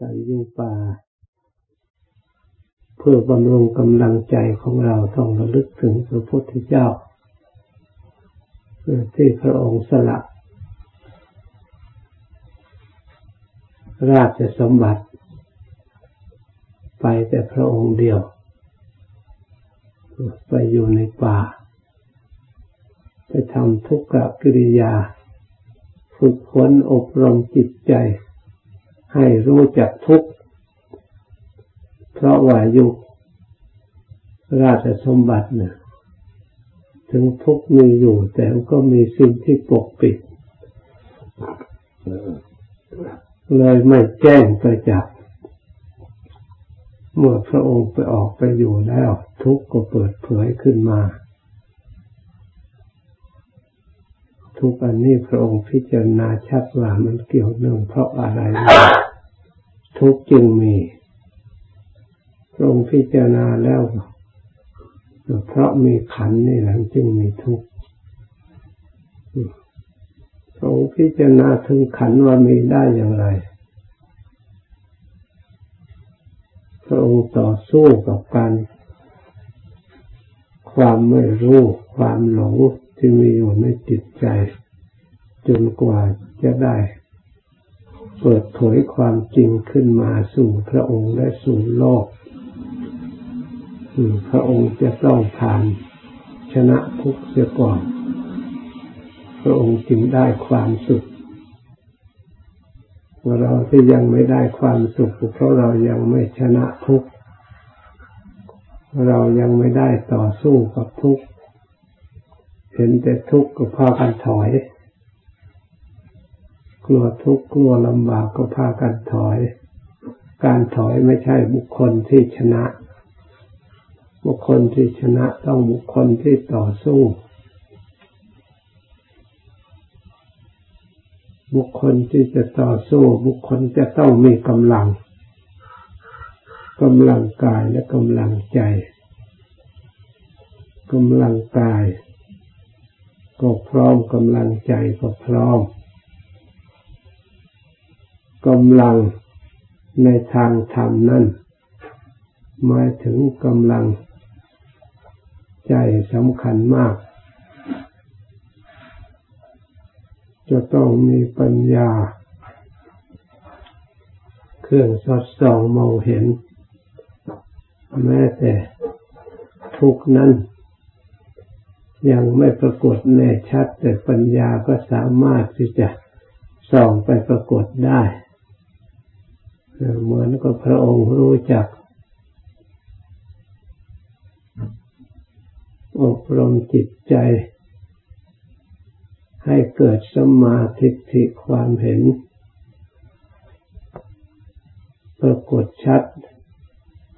การอยู่ป่า เพื่อบำรุงกำลังใจของเราต้องระลึกถึงพระพุทธเจ้าที่พระองค์สละราชสมบัติ ไปแต่พระองค์เดียว ไปอยู่ในป่า ไปทำทุกขกิริยา ฝึกฝนอบรมจิตใจ ให้รู้จักทุกข์ เพราะว่ายุคราชสมบัติเนี่ยถึงทุกข์มีอยู่ แต่ก็มีสิ่งที่ปกปิด เลยไม่แจ้งไปจักเมื่อพระองค์ไปออกไปอยู่แล้ว ทุกข์ก็เปิดเผยขึ้นมา ทุกอันนี้พระองค์พิจารณาชัดว่ามันเกี่ยวเนื่องเพราะอะไร ทุกจึงมีพระองค์พิจารณาแล้ว เพราะมีขันนี่แหละจึงมีทุกข์พระองค์พิจารณาถึงขันว่ามีได้อย่างไรพระองค์ต่อสู้กับการความไม่รู้ความหลงที่มีอยู่ในจิตใจ จนกว่าจะได้ เปิดเผยความจริงขึ้นมาสู่พระองค์และสู่โลกพระองค์จะต้องผ่านชนะทุกเสียก่อน พระองค์จึงได้ความสุขเราที่ยังไม่ได้ความสุขเพราะเรายังไม่ชนะทุกเรายังไม่ได้ต่อสู้กับทุกเห็นแต่ทุกข์ก็พากันถอย กลัวทุกข์กลัวลำบากก็พากันถอย การถอยไม่ใช่บุคคลที่ชนะ บุคคลที่ชนะต้องบุคคลที่ต่อสู้ บุคคลที่จะต่อสู้ บุคคลจะต้องมีกำลังกำลังกายและกำลังใจกำลังกายก็พร้อมกำลังใจก็พร้อม กำลังในทางธรรมนั้นหมายถึงกำลังใจสำคัญมาก จะต้องมีปัญญา เครื่องสอดส่องมองเห็น แม้แต่ทุกนั้น ยังไม่ปรากฏแน่ชัด แต่ปัญญาก็สามารถที่จะส่องไปปรากฏได้ เหมือนกับพระองค์รู้จัก อบรมจิตใจ ให้เกิดสมาธิิความเห็น ปรากฏชัด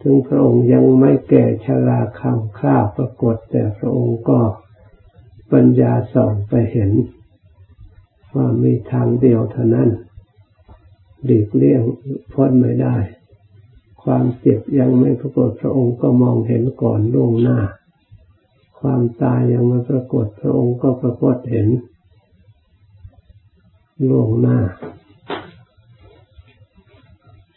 ถึงพระองค์ยังไม่แก่ชราคำข้าปรากฏแต่พระองค์ก็ปัญญาส่องไปเห็น ว่ามีทางเดียวเท่านั้น หลีกเลี่ยงพ้นไม่ได้ ความเจ็บยังไม่ปรากฏพระองค์ก็มองเห็นก่อนล่วงหน้า ความตายยังไม่ปรากฏพระองค์ก็ปรากฏเห็นล่วงหน้า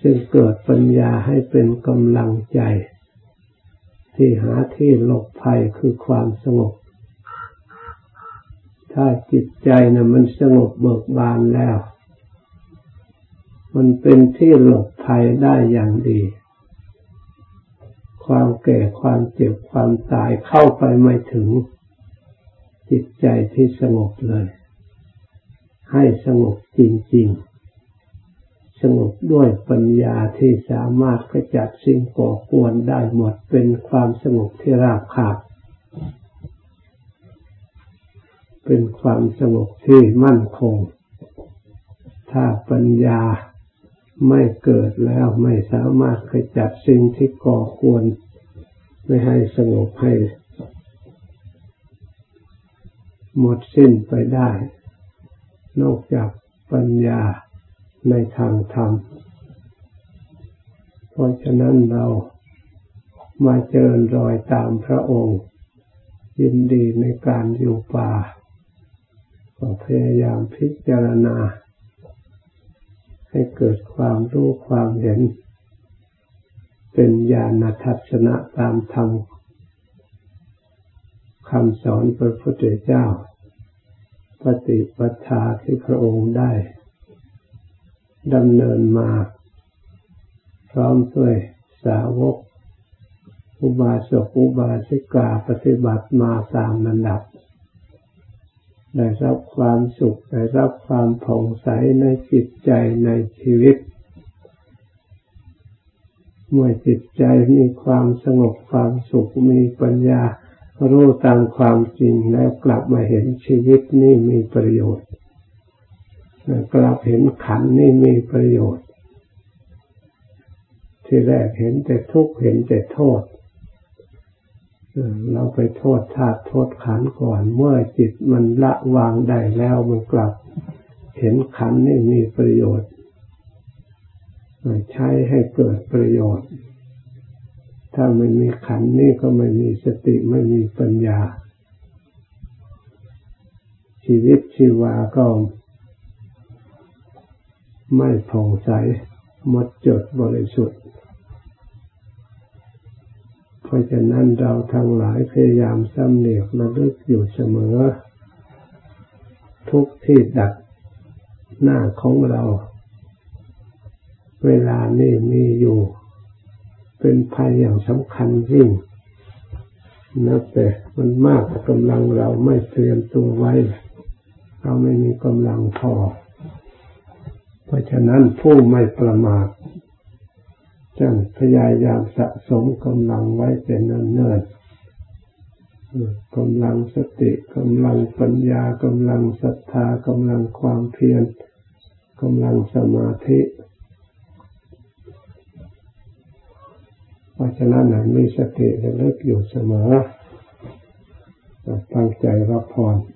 จึงเกิดปัญญาให้เป็นกำลังใจ ที่หาที่หลบภัยคือความสงบ ถ้าจิตใจนะมันสงบเบิกบานแล้ว มันเป็นที่หลบภัยได้อย่างดี ความแก่ความเจ็บความตายเข้าไปไม่ถึง จิตใจที่สงบเลย ให้สงบจริง ๆ สงบด้วยปัญญาที่สามารถขจัดสิ่งก่อกวนได้หมดเป็นความสงบที่ราบคาบเป็นความสงบที่มั่นคง ถ้าปัญญา ไม่เกิดแล้วไม่สามารถขจัดสิ่งที่ก่อควร ไม่ให้สงบให้หมดสิ้นไปได้ นอกจากปัญญาในทางธรรม เพราะฉะนั้นเรามาเจริญรอยตามพระองค์ ยินดีในการอยู่ป่าก็พยายามพิจารณา ให้เกิดความรู้ความเห็น เป็นญาณทัศนะตามธรรมคำสอนพระพุทธเจ้า ปฏิปทาที่พระองค์ได้ดำเนินมา พร้อมด้วยสาวก อุบาสกอุบาสิกาปฏิบัติมาตามลำดับ ได้รับความสุขได้รับความผ่องใสในจิตใจในชีวิต เมื่อจิตใจมีความสงบความสุขมีปัญญารู้ตามความจริงแล้วกลับมาเห็นชีวิตนี่มีประโยชน์กลับเห็นขันนี่มีประโยชน์ ที่แรกเห็นแต่ทุกข์เห็นแต่โทษ เราไปโทษธาตุโทษขันก่อน เมื่อจิตมันละวางได้แล้วมันกลับ เห็นขันนี่มีประโยชน์ใช้ให้เกิดประโยชน์ ถ้าไม่มีขันนี่ก็ไม่มีสติไม่มีปัญญา ชีวิตชีวาก็ไม่ผ่องใสหมดจดบริสุทธิ์ เพราะฉะนั้นเราทั้งหลายพยายามสำเนียกระลึกอยู่เสมอ ทุกที่ดักหน้าของเรา เวลานี้มีอยู่ เป็นภัยอย่างสำคัญยิ่งนับแต่มันมากกำลังเราไม่เตรียมตัวไว้ เราไม่มีกำลังพอ เพราะฉะนั้นผู้ไม่ประมาท จงพยายามสะสมกำลังไว้เป็นเนิ่นๆกำลังสติกำลังปัญญากำลังศรัทธากำลังความเพียรกำลังสมาธิเพราะฉะนั้นมีสติระลึกอยู่เสมอตั้งใจรับพร